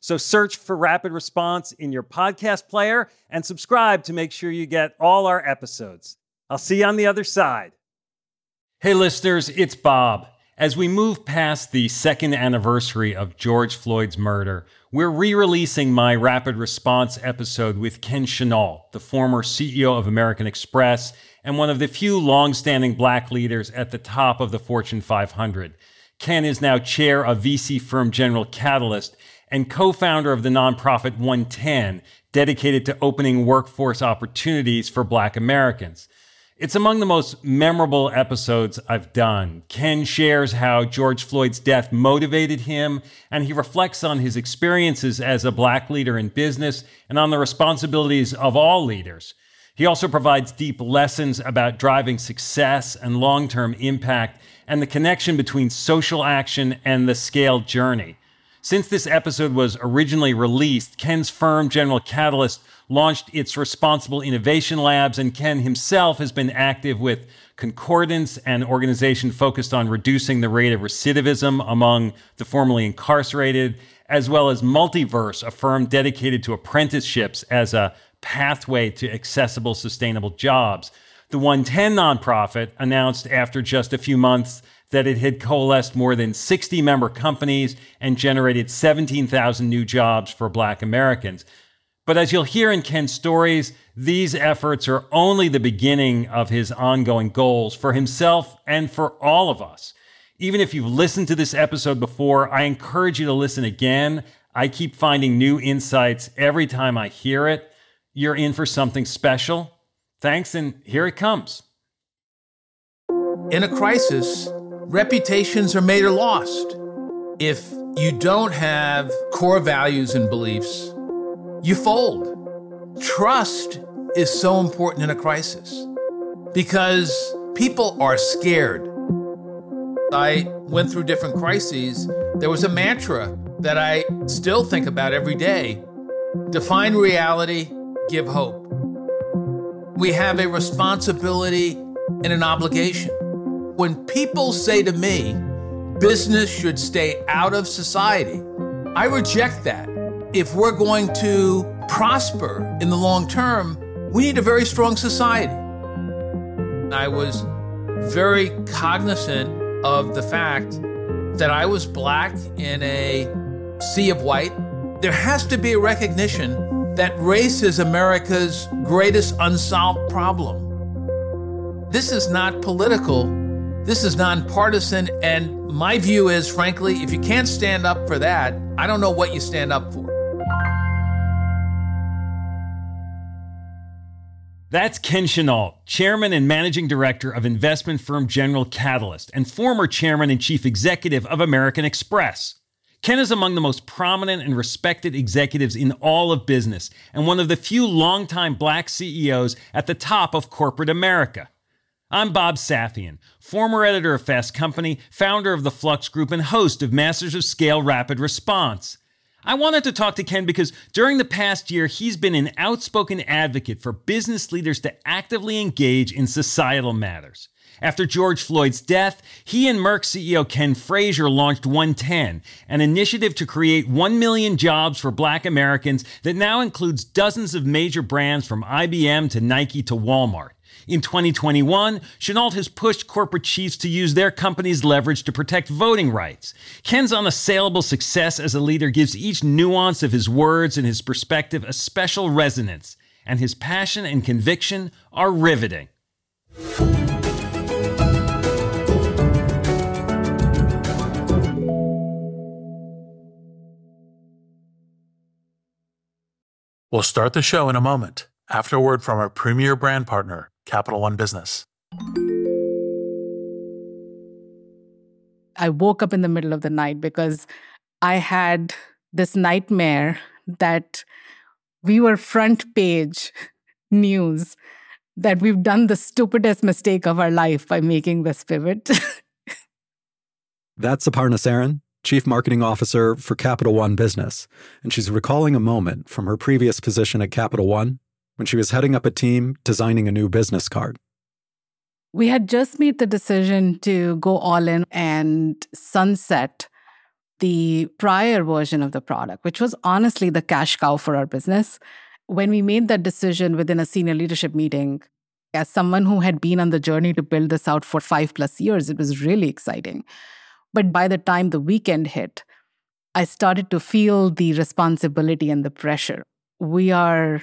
So search for Rapid Response in your podcast player and subscribe to make sure you get all our episodes. I'll see you on the other side. Hey, listeners, it's Bob. As we move past the second anniversary of George Floyd's murder, we're re releasing my Rapid Response episode with Ken Chenault, the former CEO of American Express and one of the few long standing black leaders at the top of the Fortune 500. Ken is now chair of VC firm General Catalyst and co founder of the nonprofit 110, dedicated to opening workforce opportunities for Black Americans. It's among the most memorable episodes I've done. Ken shares how George Floyd's death motivated him, and he reflects on his experiences as a black leader in business and on the responsibilities of all leaders. He also provides deep lessons about driving success and long term impact and the connection between social action and the scale journey. Since this episode was originally released, Ken's firm, General Catalyst, launched its responsible innovation labs, and Ken himself has been active with Concordance, an organization focused on reducing the rate of recidivism among the formerly incarcerated, as well as Multiverse, a firm dedicated to apprenticeships as a pathway to accessible, sustainable jobs. The 110 nonprofit announced after just a few months that it had coalesced more than 60 member companies and generated 17,000 new jobs for Black Americans. But as you'll hear in Ken's stories, these efforts are only the beginning of his ongoing goals for himself and for all of us. Even if you've listened to this episode before, I encourage you to listen again. I keep finding new insights every time I hear it. You're in for something special. Thanks, and here it comes. In a crisis, reputations are made or lost. If you don't have core values and beliefs, you fold. Trust is so important in a crisis because people are scared. I went through different crises. There was a mantra that I still think about every day define reality, give hope. We have a responsibility and an obligation when people say to me, business should stay out of society, I reject that. If we're going to prosper in the long term, we need a very strong society. I was very cognizant of the fact that I was black in a sea of white. There has to be a recognition that race is America's greatest unsolved problem. This is not political this is nonpartisan, and my view is, frankly, if you can't stand up for that, I don't know what you stand up for. That's Ken Chenault, chairman and managing director of investment firm General Catalyst and former chairman and chief executive of American Express. Ken is among the most prominent and respected executives in all of business and one of the few longtime black CEOs at the top of corporate America. I'm Bob Safian, former editor of Fast Company, founder of the Flux Group, and host of Masters of Scale Rapid Response. I wanted to talk to Ken because during the past year, he's been an outspoken advocate for business leaders to actively engage in societal matters. After George Floyd's death, he and Merck CEO Ken Frazier launched 110, an initiative to create 1 million jobs for black Americans that now includes dozens of major brands from IBM to Nike to Walmart. In 2021, Chenault has pushed corporate chiefs to use their company's leverage to protect voting rights. Ken's unassailable success as a leader gives each nuance of his words and his perspective a special resonance, and his passion and conviction are riveting. We'll start the show in a moment after a word from our premier brand partner, Capital One Business. I woke up in the middle of the night because I had this nightmare that we were front page news that we've done the stupidest mistake of our life by making this pivot. That's Aparna Saran, Chief Marketing Officer for Capital One Business, and she's recalling a moment from her previous position at Capital One when she was heading up a team designing a new business card. We had just made the decision to go all in and sunset the prior version of the product, which was honestly the cash cow for our business. When we made that decision within a senior leadership meeting, as someone who had been on the journey to build this out for five plus years, it was really exciting. But by the time the weekend hit, I started to feel the responsibility and the pressure. We are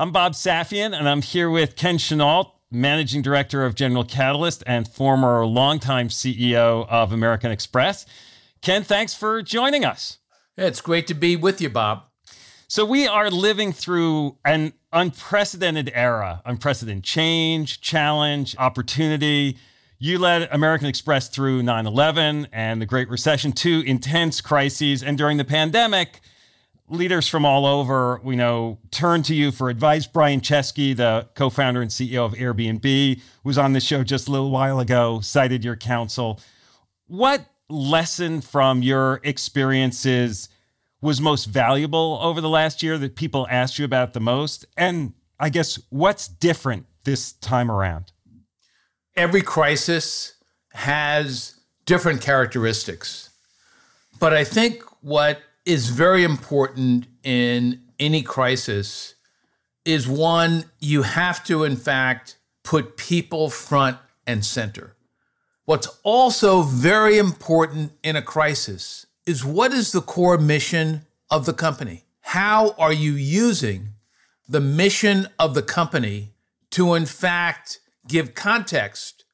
I'm Bob Safian, and I'm here with Ken Chenault, Managing Director of General Catalyst and former longtime CEO of American Express. Ken, thanks for joining us. It's great to be with you, Bob. So, we are living through an unprecedented era, unprecedented change, challenge, opportunity. You led American Express through 9 11 and the Great Recession, two intense crises. And during the pandemic, leaders from all over, we know, turn to you for advice. Brian Chesky, the co-founder and CEO of Airbnb, was on the show just a little while ago, cited your counsel. What lesson from your experiences was most valuable over the last year that people asked you about the most? And I guess what's different this time around? Every crisis has different characteristics. But I think what is very important in any crisis is one, you have to, in fact, put people front and center. What's also very important in a crisis is what is the core mission of the company? How are you using the mission of the company to, in fact, give context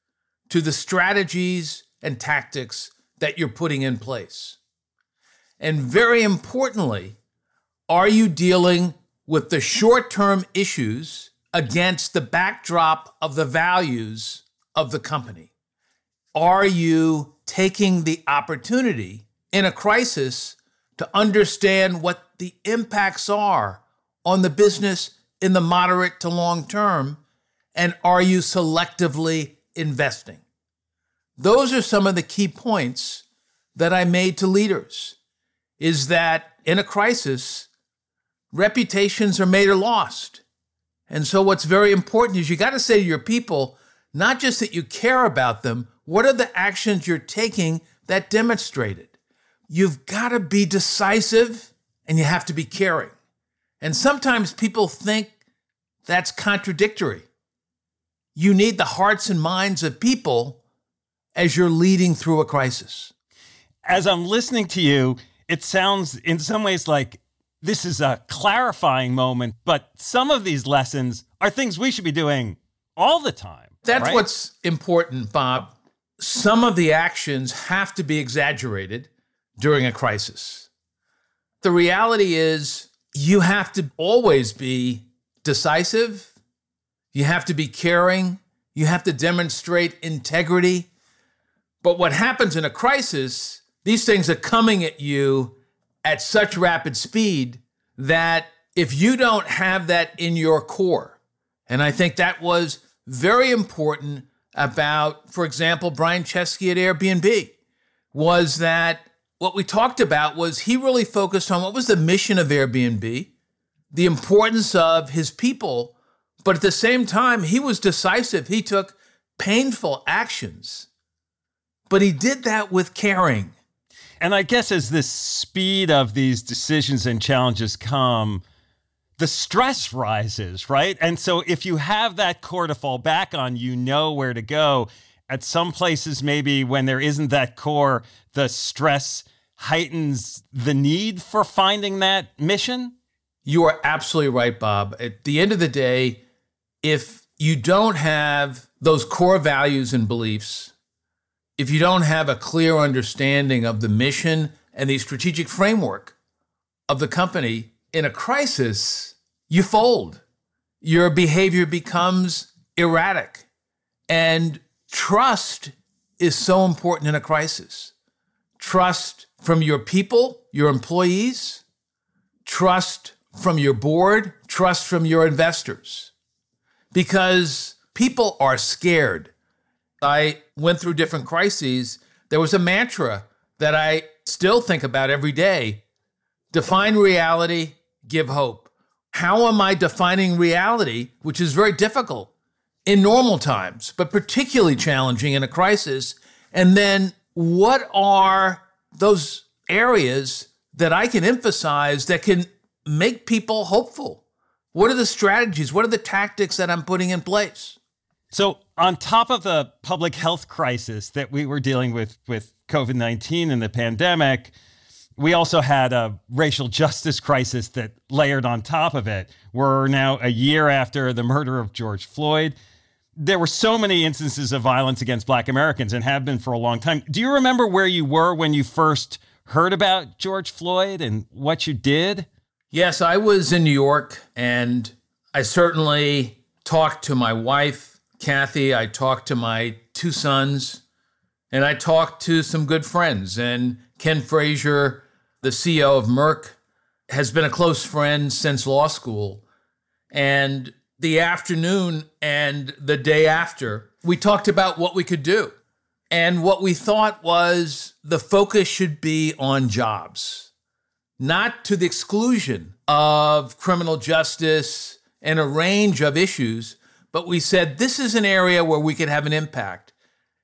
to the strategies and tactics that you're putting in place? And very importantly, are you dealing with the short term issues against the backdrop of the values of the company? Are you taking the opportunity in a crisis to understand what the impacts are on the business in the moderate to long term? And are you selectively investing? Those are some of the key points that I made to leaders is that in a crisis, reputations are made or lost. And so, what's very important is you got to say to your people, not just that you care about them, what are the actions you're taking that demonstrate it? You've got to be decisive and you have to be caring. And sometimes people think that's contradictory. You need the hearts and minds of people as you're leading through a crisis. As I'm listening to you, it sounds in some ways like this is a clarifying moment, but some of these lessons are things we should be doing all the time. That's right? what's important, Bob. Some of the actions have to be exaggerated during a crisis. The reality is, you have to always be decisive, you have to be caring, you have to demonstrate integrity. But what happens in a crisis these things are coming at you at such rapid speed that if you don't have that in your core, and I think that was very important about, for example, Brian Chesky at Airbnb, was that what we talked about was he really focused on what was the mission of Airbnb, the importance of his people, but at the same time, he was decisive. He took painful actions, but he did that with caring. And I guess as the speed of these decisions and challenges come, the stress rises, right? And so if you have that core to fall back on, you know where to go. At some places, maybe when there isn't that core, the stress heightens the need for finding that mission. You are absolutely right, Bob. At the end of the day, if you don't have those core values and beliefs, if you don't have a clear understanding of the mission and the strategic framework of the company in a crisis, you fold. Your behavior becomes erratic. And trust is so important in a crisis. Trust from your people, your employees, trust from your board, trust from your investors. Because people are scared. I went through different crises. There was a mantra that I still think about every day define reality, give hope. How am I defining reality, which is very difficult in normal times, but particularly challenging in a crisis? And then what are those areas that I can emphasize that can make people hopeful? What are the strategies? What are the tactics that I'm putting in place? So, on top of the public health crisis that we were dealing with with COVID 19 and the pandemic, we also had a racial justice crisis that layered on top of it. We're now a year after the murder of George Floyd. There were so many instances of violence against Black Americans and have been for a long time. Do you remember where you were when you first heard about George Floyd and what you did? Yes, I was in New York and I certainly talked to my wife, Kathy. I talked to my two sons and I talked to some good friends. And Ken Frazier, the CEO of Merck, has been a close friend since law school. And the afternoon and the day after, we talked about what we could do. And what we thought was the focus should be on jobs, not to the exclusion of criminal justice and a range of issues, but we said this is an area where we could have an impact.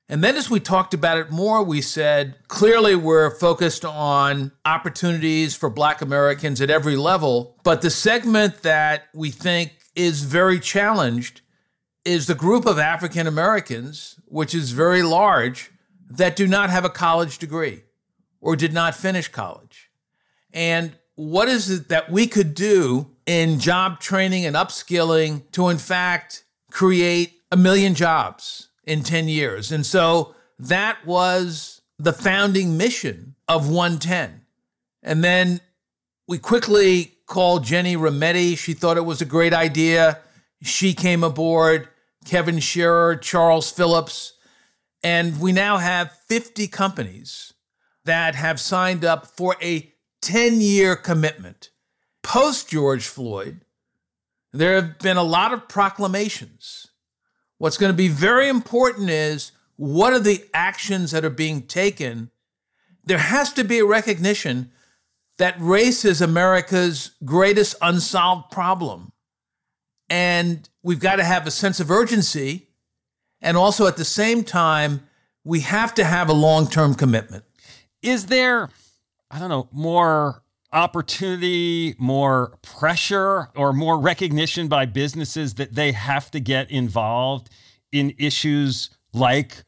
And then as we talked about it more, we said clearly we're focused on opportunities for Black Americans at every level. But the segment that we think is very challenged is the group of African Americans, which is very large, that do not have a college degree or did not finish college. And what is it that we could do in job training and upskilling to, in fact, create a million jobs? in 10 years. And so that was the founding mission of 110. And then we quickly called Ginni Rometty. She thought it was a great idea. She came aboard, Kevin Sharer, Charles Phillips. And we now have 50 companies that have signed up for a 10 year commitment. Post George Floyd, there have been a lot of proclamations What's going to be very important is what are the actions that are being taken? There has to be a recognition that race is America's greatest unsolved problem. And we've got to have a sense of urgency. And also at the same time, we have to have a long term commitment. Is there, I don't know, more opportunity, more pressure, or more recognition by businesses that they have to get involved in issues like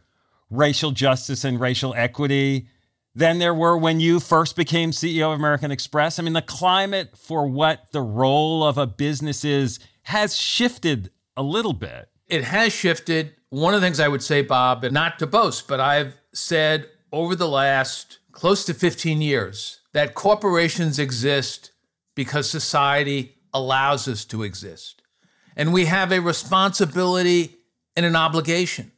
racial justice and racial equity than there were when you first became CEO of American Express? I mean, the climate for what the role of a business is has shifted a little bit. It has shifted. One of the things I would say, Bob, and not to boast, but I've said over the last close to 15 years that corporations exist because society allows us to exist. And we have a responsibility and an obligation.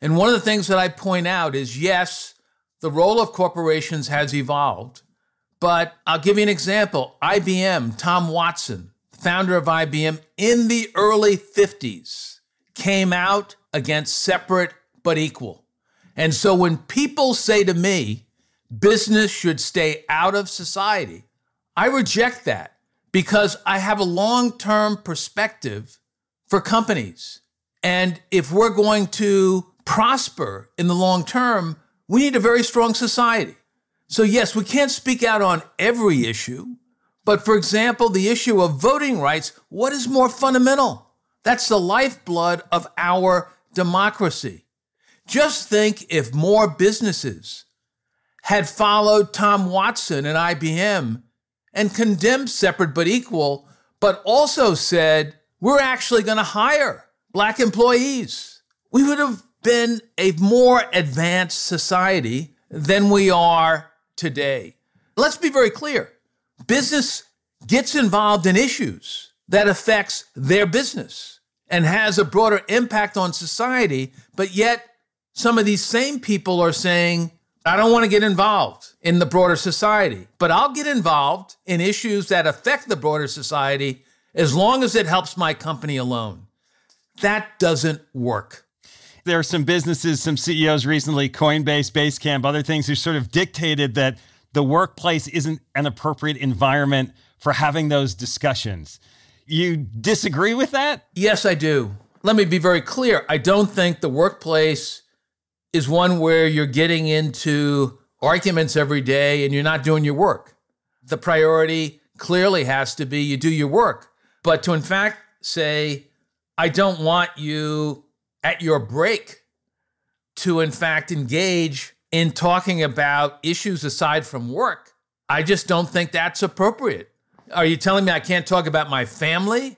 And one of the things that I point out is yes, the role of corporations has evolved, but I'll give you an example. IBM, Tom Watson, founder of IBM in the early 50s, came out against separate but equal. And so when people say to me, business should stay out of society. I reject that because I have a long term perspective for companies. And if we're going to prosper in the long term, we need a very strong society. So, yes, we can't speak out on every issue. But for example, the issue of voting rights, what is more fundamental? That's the lifeblood of our democracy. Just think if more businesses had followed Tom Watson and IBM and condemned separate but equal, but also said, we're actually going to hire black employees. We would have been a more advanced society than we are today. Let's be very clear. Business gets involved in issues that affects their business and has a broader impact on society, but yet some of these same people are saying, I don't want to get involved in the broader society, but I'll get involved in issues that affect the broader society as long as it helps my company alone. That doesn't work. There are some businesses, some CEOs recently, Coinbase, Basecamp, other things who sort of dictated that the workplace isn't an appropriate environment for having those discussions. You disagree with that? Yes, I do. Let me be very clear. I don't think the workplace is one where you're getting into arguments every day and you're not doing your work. The priority clearly has to be you do your work. But to, in fact, say, I don't want you at your break to, in fact, engage in talking about issues aside from work, I just don't think that's appropriate. Are you telling me I can't talk about my family?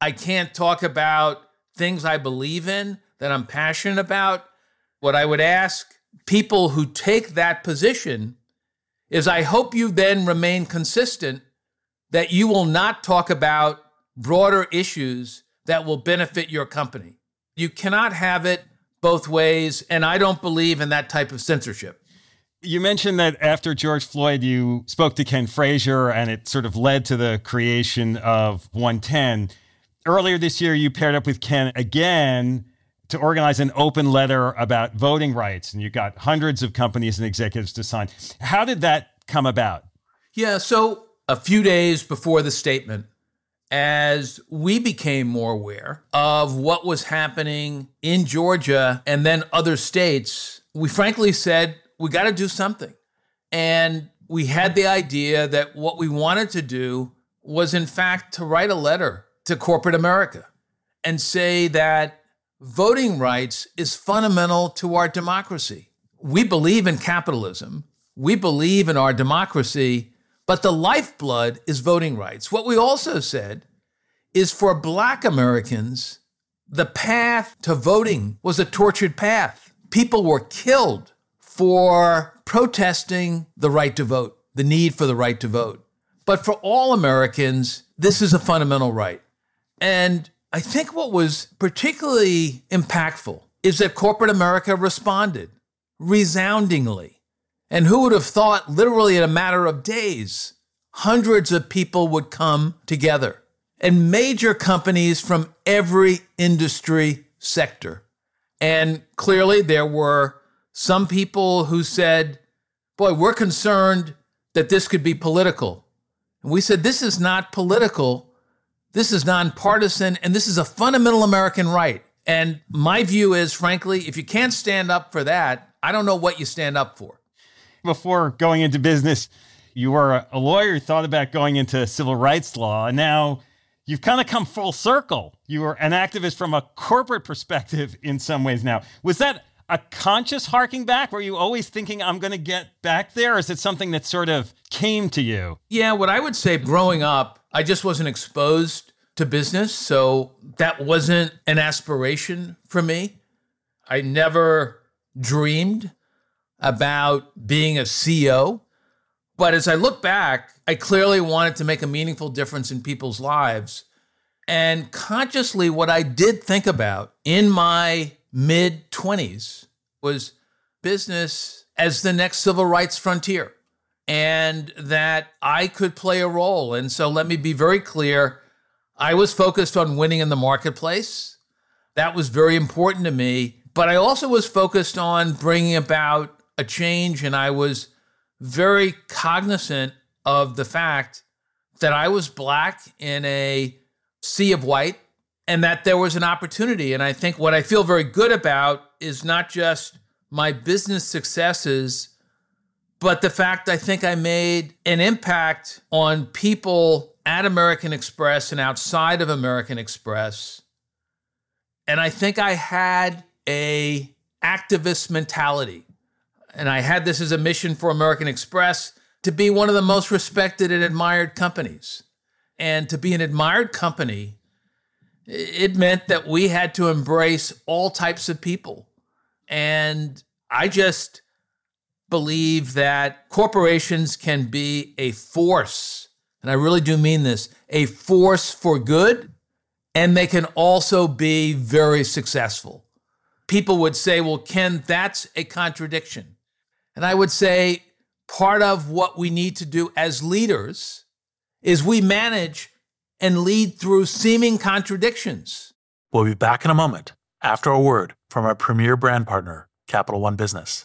I can't talk about things I believe in that I'm passionate about? What I would ask people who take that position is I hope you then remain consistent that you will not talk about broader issues that will benefit your company. You cannot have it both ways, and I don't believe in that type of censorship. You mentioned that after George Floyd, you spoke to Ken Frazier, and it sort of led to the creation of 110. Earlier this year, you paired up with Ken again to organize an open letter about voting rights, and you got hundreds of companies and executives to sign. How did that come about? Yeah, so a few days before the statement, as we became more aware of what was happening in Georgia and then other states, we frankly said, we got to do something. And we had the idea that what we wanted to do was, in fact, to write a letter to corporate America and say that voting rights is fundamental to our democracy. We believe in capitalism, we believe in our democracy, but the lifeblood is voting rights. What we also said is for Black Americans, the path to voting was a tortured path. People were killed for protesting the right to vote, the need for the right to vote. But for all Americans, this is a fundamental right. And I think what was particularly impactful is that corporate America responded resoundingly. And who would have thought, literally in a matter of days, hundreds of people would come together and major companies from every industry sector. And clearly, there were some people who said, Boy, we're concerned that this could be political. And we said, This is not political. This is nonpartisan, and this is a fundamental American right. And my view is, frankly, if you can't stand up for that, I don't know what you stand up for before going into business, you were a lawyer, thought about going into civil rights law, and now you've kind of come full circle. You were an activist from a corporate perspective in some ways now. Was that a conscious harking back? Were you always thinking, I'm going to get back there? Or is it something that sort of came to you? Yeah, what I would say growing up, I just wasn't exposed to business. So that wasn't an aspiration for me. I never dreamed about being a CEO. But as I look back, I clearly wanted to make a meaningful difference in people's lives. And consciously, what I did think about in my mid 20s was business as the next civil rights frontier and that I could play a role. And so let me be very clear I was focused on winning in the marketplace. That was very important to me. But I also was focused on bringing about a change, and I was very cognizant of the fact that I was black in a sea of white and that there was an opportunity. And I think what I feel very good about is not just my business successes, but the fact I think I made an impact on people at American Express and outside of American Express. And I think I had a activist mentality and I had this as a mission for American Express to be one of the most respected and admired companies. And to be an admired company it meant that we had to embrace all types of people. And I just believe that corporations can be a force, and I really do mean this a force for good, and they can also be very successful. People would say, well, Ken, that's a contradiction. And I would say, part of what we need to do as leaders is we manage and lead through seeming contradictions. We'll be back in a moment after a word from our premier brand partner, Capital One Business.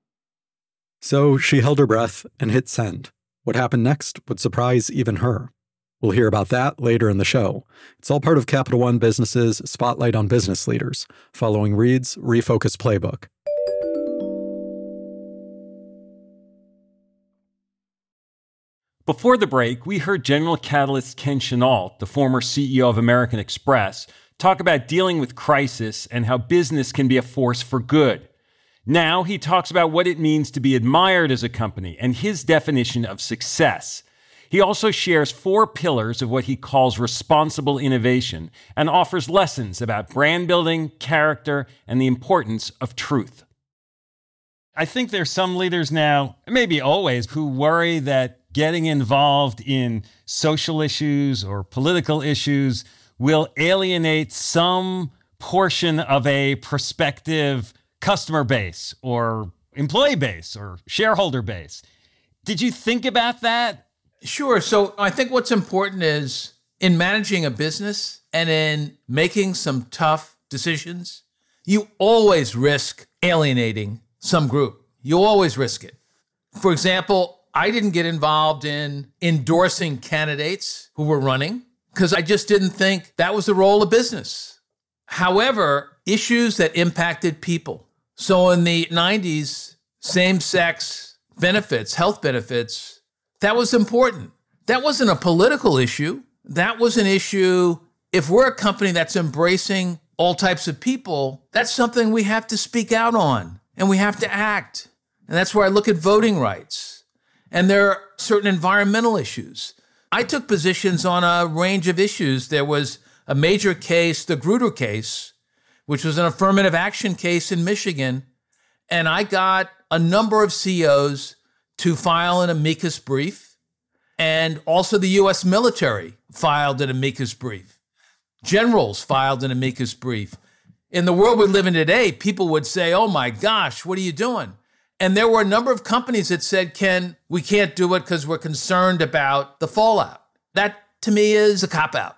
So she held her breath and hit send. What happened next would surprise even her. We'll hear about that later in the show. It's all part of Capital One Business's Spotlight on Business Leaders, following Reid's Refocus Playbook. Before the break, we heard General Catalyst Ken Chenault, the former CEO of American Express, talk about dealing with crisis and how business can be a force for good. Now he talks about what it means to be admired as a company and his definition of success. He also shares four pillars of what he calls responsible innovation and offers lessons about brand building, character, and the importance of truth. I think there's some leaders now, maybe always, who worry that getting involved in social issues or political issues will alienate some portion of a prospective customer base or employee base or shareholder base. Did you think about that? Sure. So I think what's important is in managing a business and in making some tough decisions, you always risk alienating some group. You always risk it. For example, I didn't get involved in endorsing candidates who were running because I just didn't think that was the role of business. However, issues that impacted people, so in the 90s, same sex benefits, health benefits, that was important. That wasn't a political issue. That was an issue. If we're a company that's embracing all types of people, that's something we have to speak out on and we have to act. And that's where I look at voting rights. And there are certain environmental issues. I took positions on a range of issues. There was a major case, the Grutter case, which was an affirmative action case in Michigan. And I got a number of CEOs to file an amicus brief. And also the US military filed an amicus brief. Generals filed an amicus brief. In the world we live in today, people would say, oh my gosh, what are you doing? And there were a number of companies that said, Ken, we can't do it because we're concerned about the fallout. That to me is a cop out.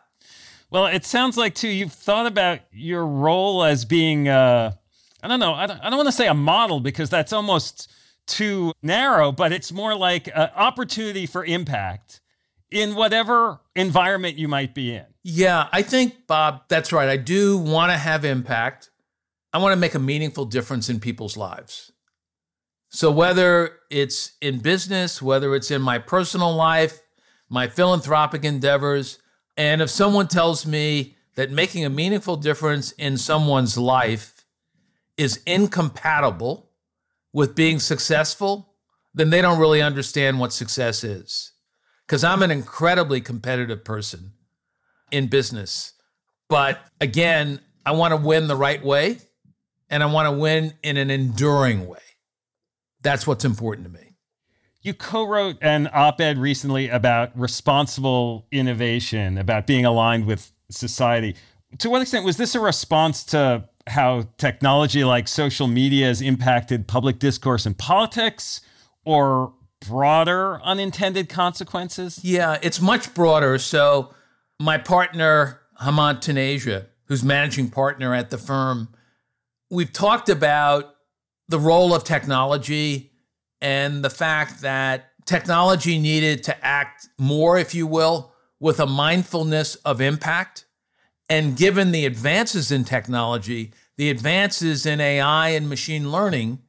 Well, it sounds like too you've thought about your role as being uh, I don't know, I don't, I don't want to say a model because that's almost too narrow, but it's more like an opportunity for impact in whatever environment you might be in. Yeah, I think Bob, that's right. I do want to have impact. I want to make a meaningful difference in people's lives. So whether it's in business, whether it's in my personal life, my philanthropic endeavors, and if someone tells me that making a meaningful difference in someone's life is incompatible with being successful, then they don't really understand what success is. Because I'm an incredibly competitive person in business. But again, I want to win the right way and I want to win in an enduring way. That's what's important to me. You co wrote an op ed recently about responsible innovation, about being aligned with society. To what extent was this a response to how technology like social media has impacted public discourse and politics or broader unintended consequences? Yeah, it's much broader. So, my partner, Hemant Taneja, who's managing partner at the firm, we've talked about the role of technology and the fact that technology needed to act more, if you will, with a mindfulness of impact. And given the advances in technology, the advances in AI and machine learning,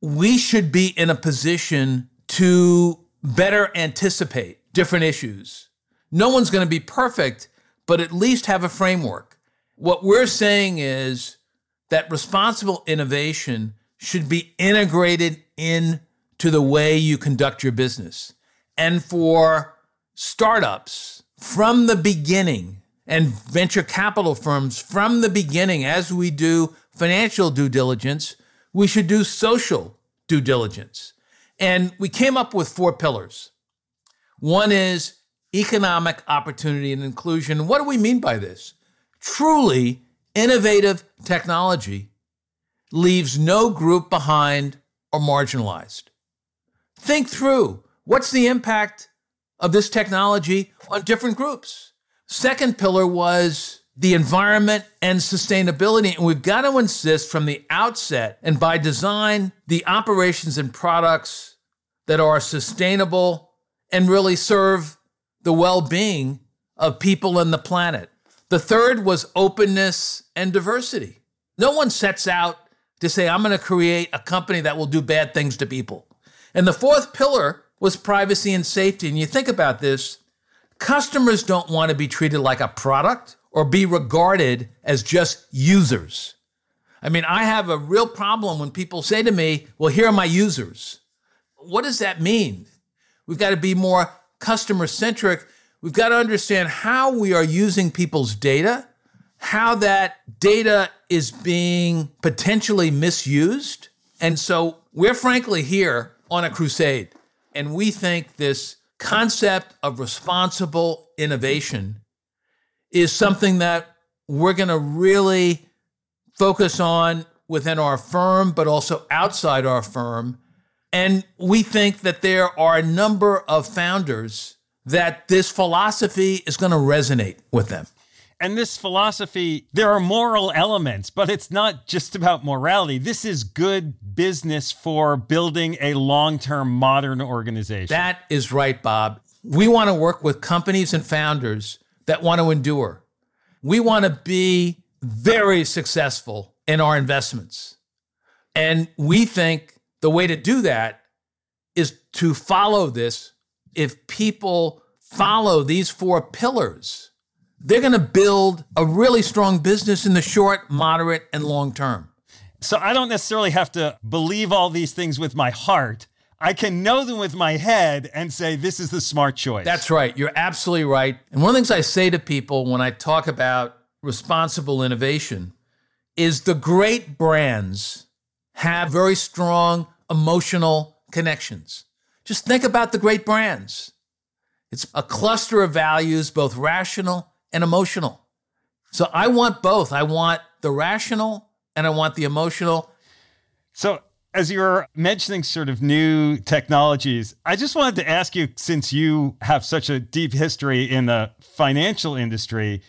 we should be in a position to better anticipate different issues. No one's going to be perfect, but at least have a framework. What we're saying is that responsible innovation should be integrated into the way you conduct your business. And for startups from the beginning and venture capital firms from the beginning, as we do financial due diligence, we should do social due diligence. And we came up with four pillars. One is economic opportunity and inclusion. What do we mean by this? Truly innovative technology leaves no group behind or marginalized. Think through what's the impact of this technology on different groups? Second pillar was the environment and sustainability. And we've got to insist from the outset and by design the operations and products that are sustainable and really serve the well being of people and the planet. The third was openness and diversity. No one sets out to say, I'm going to create a company that will do bad things to people. And the fourth pillar was privacy and safety. And you think about this customers don't want to be treated like a product or be regarded as just users. I mean, I have a real problem when people say to me, Well, here are my users. What does that mean? We've got to be more customer centric. We've got to understand how we are using people's data, how that data is being potentially misused. And so we're frankly here on a crusade. And we think this concept of responsible innovation is something that we're going to really focus on within our firm, but also outside our firm. And we think that there are a number of founders that this philosophy is going to resonate with them. And this philosophy, there are moral elements, but it's not just about morality. This is good business for building a long term modern organization. That is right, Bob. We want to work with companies and founders that want to endure. We want to be very successful in our investments. And we think the way to do that is to follow this. If people follow these four pillars, they're going to build a really strong business in the short, moderate, and long term. So I don't necessarily have to believe all these things with my heart. I can know them with my head and say, this is the smart choice. That's right. You're absolutely right. And one of the things I say to people when I talk about responsible innovation is the great brands have very strong emotional connections. Just think about the great brands. It's a cluster of values, both rational and emotional. So I want both. I want the rational and I want the emotional. So as you're mentioning sort of new technologies, I just wanted to ask you, since you have such a deep history in the financial industry,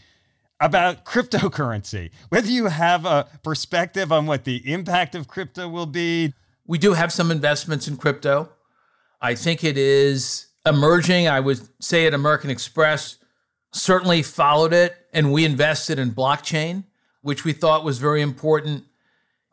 about cryptocurrency, whether you have a perspective on what the impact of crypto will be. We do have some investments in crypto. I think it is emerging. I would say at American Express, certainly followed it, and we invested in blockchain, which we thought was very important.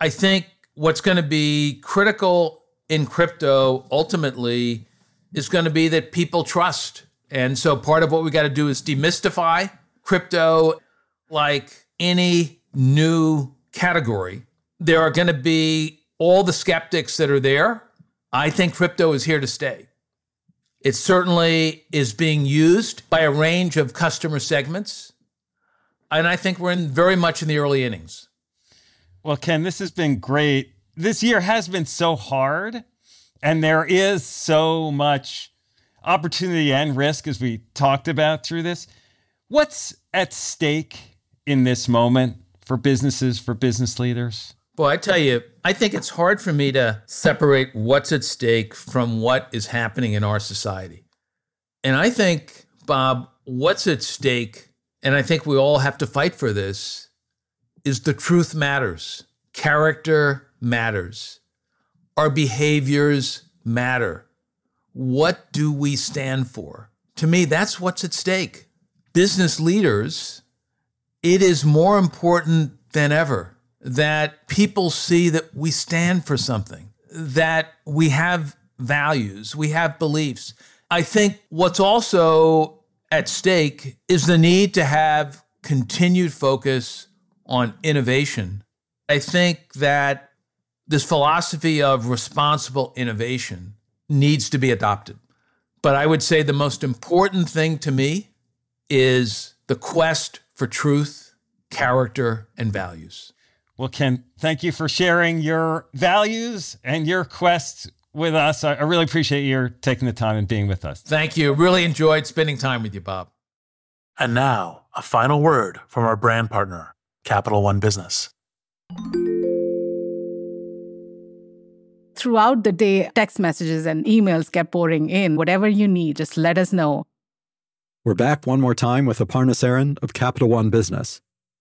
I think what's going to be critical in crypto ultimately is going to be that people trust. And so part of what we got to do is demystify crypto like any new category. There are going to be all the skeptics that are there. I think crypto is here to stay. It certainly is being used by a range of customer segments. And I think we're in very much in the early innings. Well, Ken, this has been great. This year has been so hard. And there is so much opportunity and risk as we talked about through this. What's at stake in this moment for businesses, for business leaders? Boy, I tell you, I think it's hard for me to separate what's at stake from what is happening in our society. And I think, Bob, what's at stake, and I think we all have to fight for this, is the truth matters. Character matters. Our behaviors matter. What do we stand for? To me, that's what's at stake. Business leaders, it is more important than ever that people see that we stand for something, that we have values, we have beliefs. I think what's also at stake is the need to have continued focus on innovation. I think that this philosophy of responsible innovation needs to be adopted. But I would say the most important thing to me is the quest for truth, character, and values. Well, Ken, thank you for sharing your values and your quest with us. I, really appreciate your taking the time and being with us. Thank you. Really enjoyed spending time with you, Bob. And now, a final word from our brand partner, Capital One Business. Throughout the day, text messages and emails kept pouring in. Whatever you need, just let us know. We're back one more time with Aparna Saran of Capital One Business.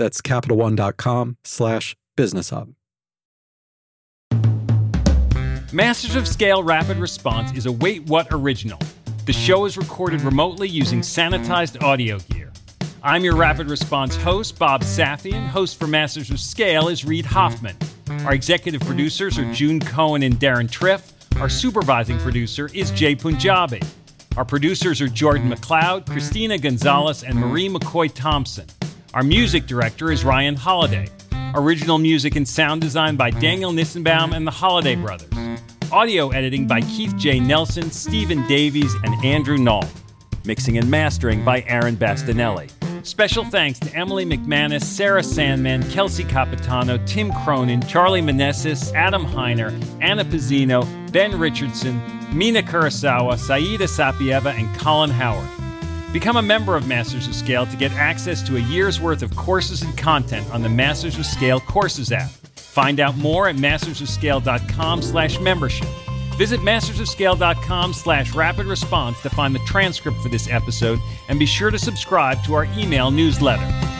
That's CapitalOne.com slash business hub. Masters of Scale Rapid Response is a Wait What original. The show is recorded remotely using sanitized audio gear. I'm your Rapid Response host, Bob Safian. Host for Masters of Scale is Reid Hoffman. Our executive producers are June Cohen and Deron Triff. Our supervising producer is Jai Punjabi. Our producers are Jordan McLeod, Christina Gonzalez, and Marie McCoy Thompson. Our music director is Ryan Holladay. Original music and sound design by Daniel Nissenbaum and the Holladay Brothers. Audio editing by Keith J. Nelson, Stephen Davies, and Andrew Nault. Mixing and mastering by Aaron Bastinelli. Special thanks to Emily McManus, Sarah Sandman, Kelsey Capitano, Tim Cronin, Charlie Manessis, Adam Heiner, Anna Pizzino, Ben Richardson, Mina Kurosawa, Saida Sapieva, and Colin Howard. Become a member of Masters of Scale to get access to a year's worth of courses and content on the Masters of Scale Courses app. Find out more at mastersofscale.com slash membership. Visit mastersofscale.com slash rapid response to find the transcript for this episode and be sure to subscribe to our email newsletter.